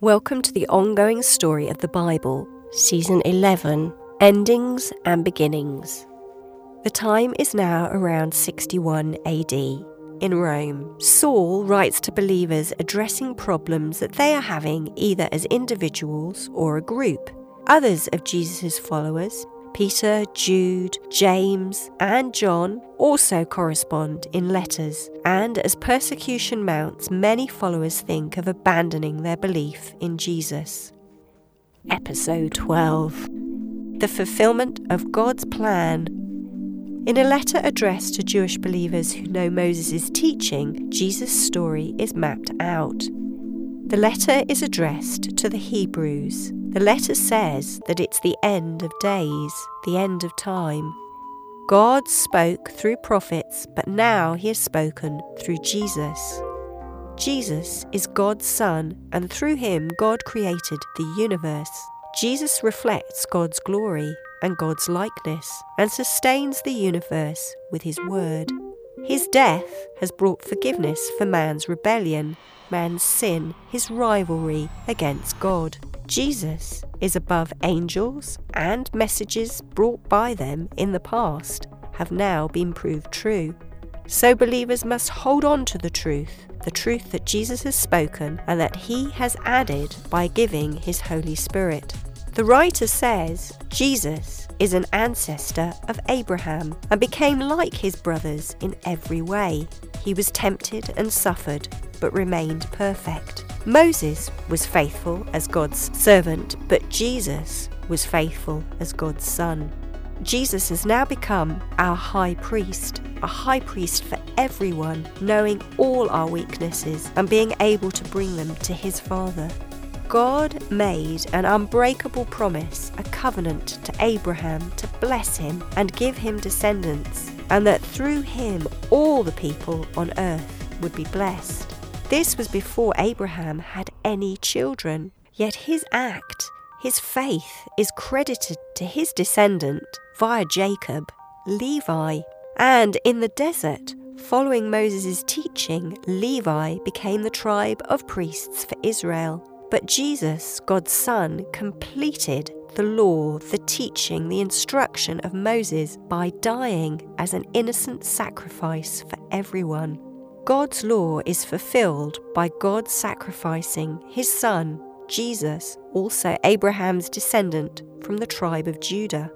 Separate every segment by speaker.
Speaker 1: Welcome to the ongoing story of the Bible, Season 11 Endings and Beginnings. The time is now around 61 AD. In Rome, Saul writes to believers addressing problems that they are having either as individuals or a group. Others of Jesus' followers Peter, Jude, James, and John also correspond in letters, and as persecution mounts, many followers think of abandoning their belief in Jesus. Episode 12 The Fulfillment of God's Plan. In a letter addressed to Jewish believers who know Moses' teaching, Jesus' story is mapped out. The letter is addressed to the Hebrews. The letter says that it's the end of days, the end of time. God spoke through prophets, but now he has spoken through Jesus. Jesus is God's Son, and through him, God created the universe. Jesus reflects God's glory and God's likeness and sustains the universe with his word. His death has brought forgiveness for man's rebellion man's sin, his rivalry against God. Jesus is above angels, and messages brought by them in the past have now been proved true. So believers must hold on to the truth, the truth that Jesus has spoken and that he has added by giving his Holy Spirit. The writer says Jesus is an ancestor of Abraham and became like his brothers in every way. He was tempted and suffered, but remained perfect. Moses was faithful as God's servant, but Jesus was faithful as God's son. Jesus has now become our high priest, a high priest for everyone, knowing all our weaknesses and being able to bring them to his Father. God made an unbreakable promise, a covenant to Abraham to bless him and give him descendants, and that through him all the people on earth would be blessed. This was before Abraham had any children, yet his act, his faith, is credited to his descendant via Jacob, Levi. And in the desert, following Moses' teaching, Levi became the tribe of priests for Israel. But Jesus, God's Son, completed the law, the teaching, the instruction of Moses by dying as an innocent sacrifice for everyone. God's law is fulfilled by God sacrificing his Son, Jesus, also Abraham's descendant from the tribe of Judah.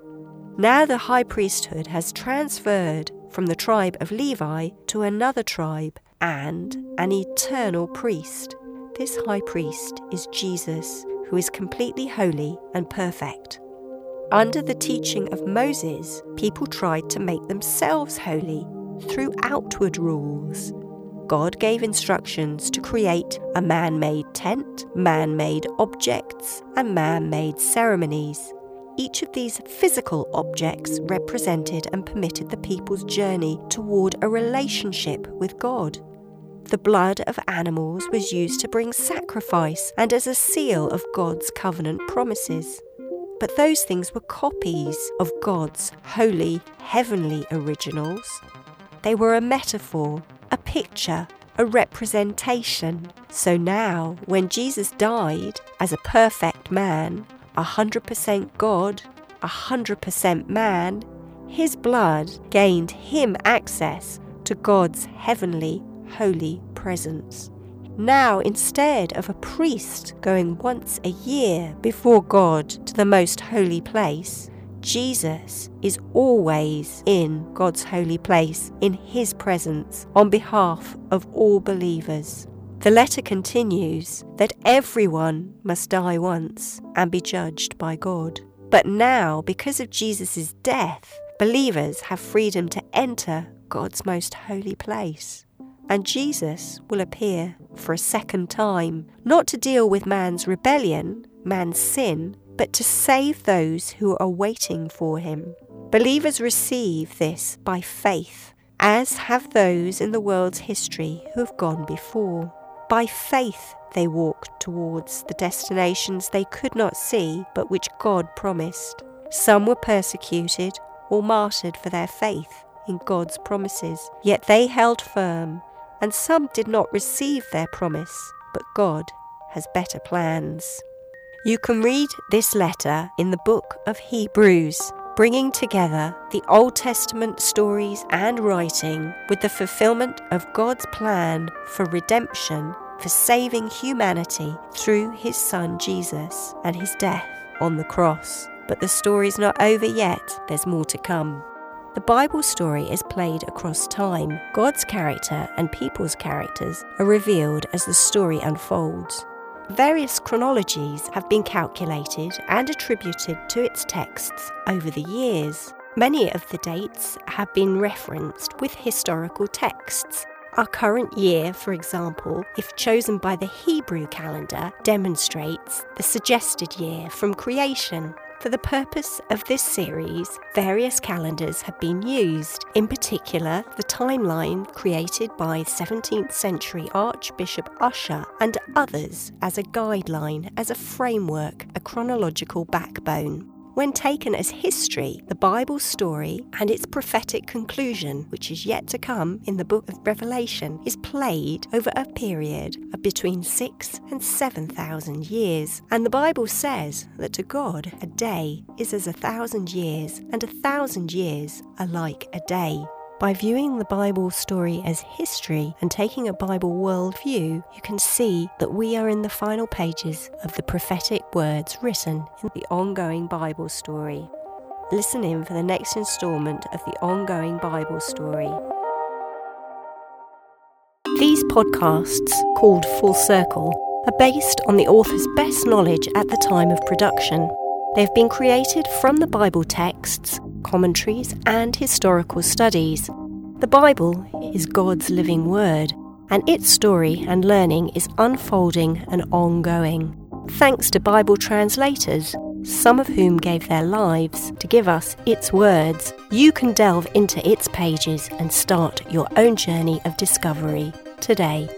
Speaker 1: Now the high priesthood has transferred from the tribe of Levi to another tribe and an eternal priest. This high priest is Jesus, who is completely holy and perfect. Under the teaching of Moses, people tried to make themselves holy through outward rules. God gave instructions to create a man made tent, man made objects, and man made ceremonies. Each of these physical objects represented and permitted the people's journey toward a relationship with God. The blood of animals was used to bring sacrifice and as a seal of God's covenant promises. But those things were copies of God's holy, heavenly originals. They were a metaphor, picture, a representation. So now, when Jesus died as a perfect man, 100% God, 100% man, his blood gained him access to God's heavenly holy presence. Now, instead of a priest going once a year before God to the most holy place, Jesus is always in God's holy place, in his presence, on behalf of all believers. The letter continues that everyone must die once and be judged by God. But now, because of Jesus' death, believers have freedom to enter God's most holy place and Jesus will appear for a second time, not to deal with man's rebellion, man's sin, but to save those who are waiting for him. Believers receive this by faith, as have those in the world's history who have gone before. By faith, they walk towards the destinations they could not see, but which God promised. Some were persecuted or martyred for their faith in God's promises, yet they held firm and some did not receive their promise, but God has better plans. You can read this letter in the book of Hebrews, bringing together the Old Testament stories and writing with the fulfillment of God's plan for redemption, for saving humanity through his Son Jesus and his death on the cross. But the story's not over yet, there's more to come. The Bible story is played across time. God's character and people's characters are revealed as the story unfolds. Various chronologies have been calculated and attributed to its texts over the years. Many of the dates have been referenced with historical texts. Our current year, for example, if chosen by the Hebrew calendar, demonstrates the suggested year from creation. For the purpose of this series, various calendars have been used, in particular, the timeline created by 17th century Archbishop Ussher and others as a guideline, as a framework, a chronological backbone. When taken as history, the Bible story and its prophetic conclusion, which is yet to come in the book of Revelation, is played over a period of between six and seven thousand years. And the Bible says that to God a day is as a thousand years, and a thousand years are like a day. By viewing the Bible story as history and taking a Bible worldview, you can see that we are in the final pages of the prophetic words written in the ongoing Bible story. Listen in for the next instalment of the ongoing Bible story. These podcasts, called Full Circle, are based on the author's best knowledge at the time of production. They've been created from the Bible texts commentaries, and historical studies. The Bible is God's living word, and its story and learning is unfolding and ongoing. Thanks to Bible translators, some of whom gave their lives to give us its words, you can delve into its pages and start your own journey of discovery today.